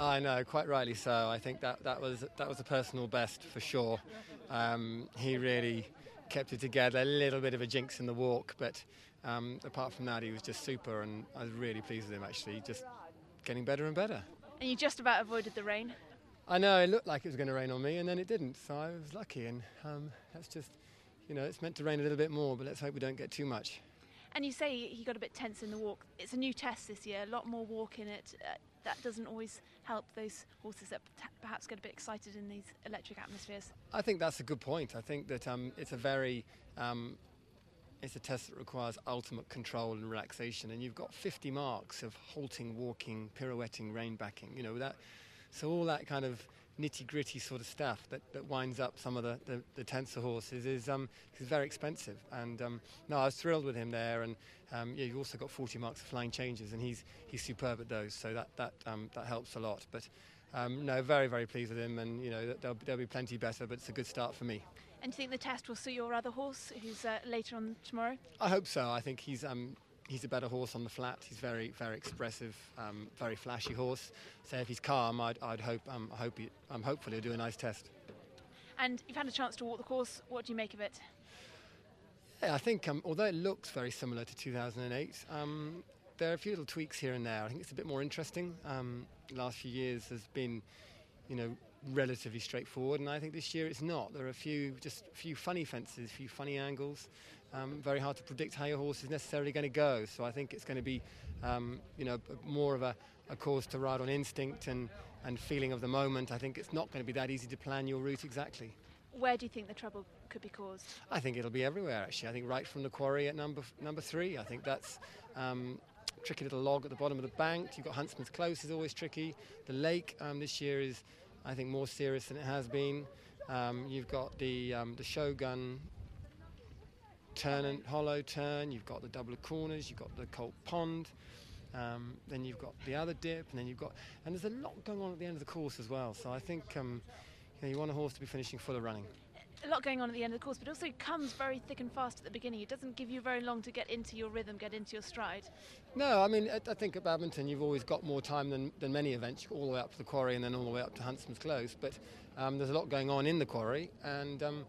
I know, quite rightly so. I think that, that was that was a personal best for sure. Um, he really kept it together. A little bit of a jinx in the walk, but um, apart from that, he was just super, and I was really pleased with him. Actually, just getting better and better. And you just about avoided the rain. I know it looked like it was going to rain on me, and then it didn't. So I was lucky, and um, that's just, you know, it's meant to rain a little bit more, but let's hope we don't get too much. And you say he got a bit tense in the walk. It's a new test this year, a lot more walk in it. Uh, that doesn't always help those horses that perhaps get a bit excited in these electric atmospheres. I think that's a good point. I think that um, it's a very um, it's a test that requires ultimate control and relaxation, and you've got 50 marks of halting, walking, pirouetting, rein backing. You know that, so all that kind of nitty gritty sort of stuff that, that winds up some of the, the, the tensor horses is, um, is very expensive. And um, no, I was thrilled with him there. And um, yeah, you've also got 40 marks of flying changes, and he's, he's superb at those. So that, that, um, that helps a lot. But um, no, very, very pleased with him. And you know, there'll, there'll be plenty better, but it's a good start for me. And do you think the test will suit your other horse, who's uh, later on tomorrow? I hope so. I think he's um, he's a better horse on the flat. He's very, very expressive, um, very flashy horse. So if he's calm, I'd, I'd hope, um, I hope he, I'm hopefully he'll do a nice test. And you've had a chance to walk the course. What do you make of it? Yeah, I think um, although it looks very similar to 2008, um, there are a few little tweaks here and there. I think it's a bit more interesting. Um, the last few years has been, you know, relatively straightforward, and I think this year it's not. There are a few, just a few funny fences, a few funny angles. Um, very hard to predict how your horse is necessarily going to go. So I think it's going to be, um, you know, more of a, a course to ride on instinct and, and feeling of the moment. I think it's not going to be that easy to plan your route exactly. Where do you think the trouble could be caused? I think it'll be everywhere. Actually, I think right from the quarry at number number three. I think that's um, tricky little log at the bottom of the bank. You've got Huntsman's Close is always tricky. The lake um, this year is I think more serious than it has been. Um, you've got the um, the Shogun turn and hollow turn. You've got the double corners. You've got the Colt Pond. Um, then you've got the other dip, and then you've got and there's a lot going on at the end of the course as well. So I think um, you, know, you want a horse to be finishing full of running a lot going on at the end of the course, but also comes very thick and fast at the beginning. It doesn't give you very long to get into your rhythm, get into your stride. No, I mean, I, think at badminton you've always got more time than, than many events. All the way up to the quarry and then all the way up to Huntsman's Close. But um, there's a lot going on in the quarry, and um,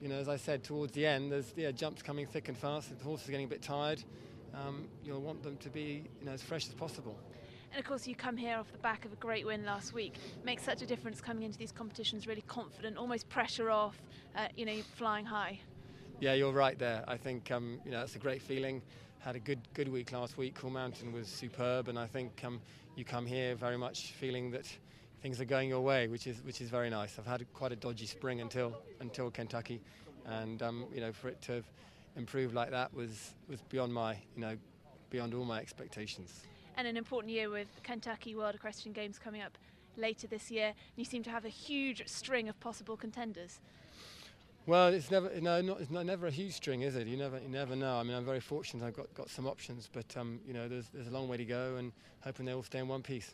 you know, as I said, towards the end, there's yeah, jumps coming thick and fast. The horses are getting a bit tired. Um, you'll want them to be you know, as fresh as possible. And of course, you come here off the back of a great win last week. Makes such a difference coming into these competitions really confident, almost pressure off, uh, you know, flying high. Yeah, you're right there. I think um, you know that's a great feeling. Had a good good week last week. Cool Mountain was superb, and I think um, you come here very much feeling that things are going your way, which is which is very nice. I've had quite a dodgy spring until until Kentucky, and um, you know for it to improve like that was was beyond my you know beyond all my expectations and an important year with Kentucky World Equestrian Games coming up later this year. And you seem to have a huge string of possible contenders. Well, it's never no, not, it's never a huge string, is it? You never, you never know. I mean, I'm very fortunate. I've got, got some options, but um, you know, there's, there's a long way to go, and hoping they all stay in one piece.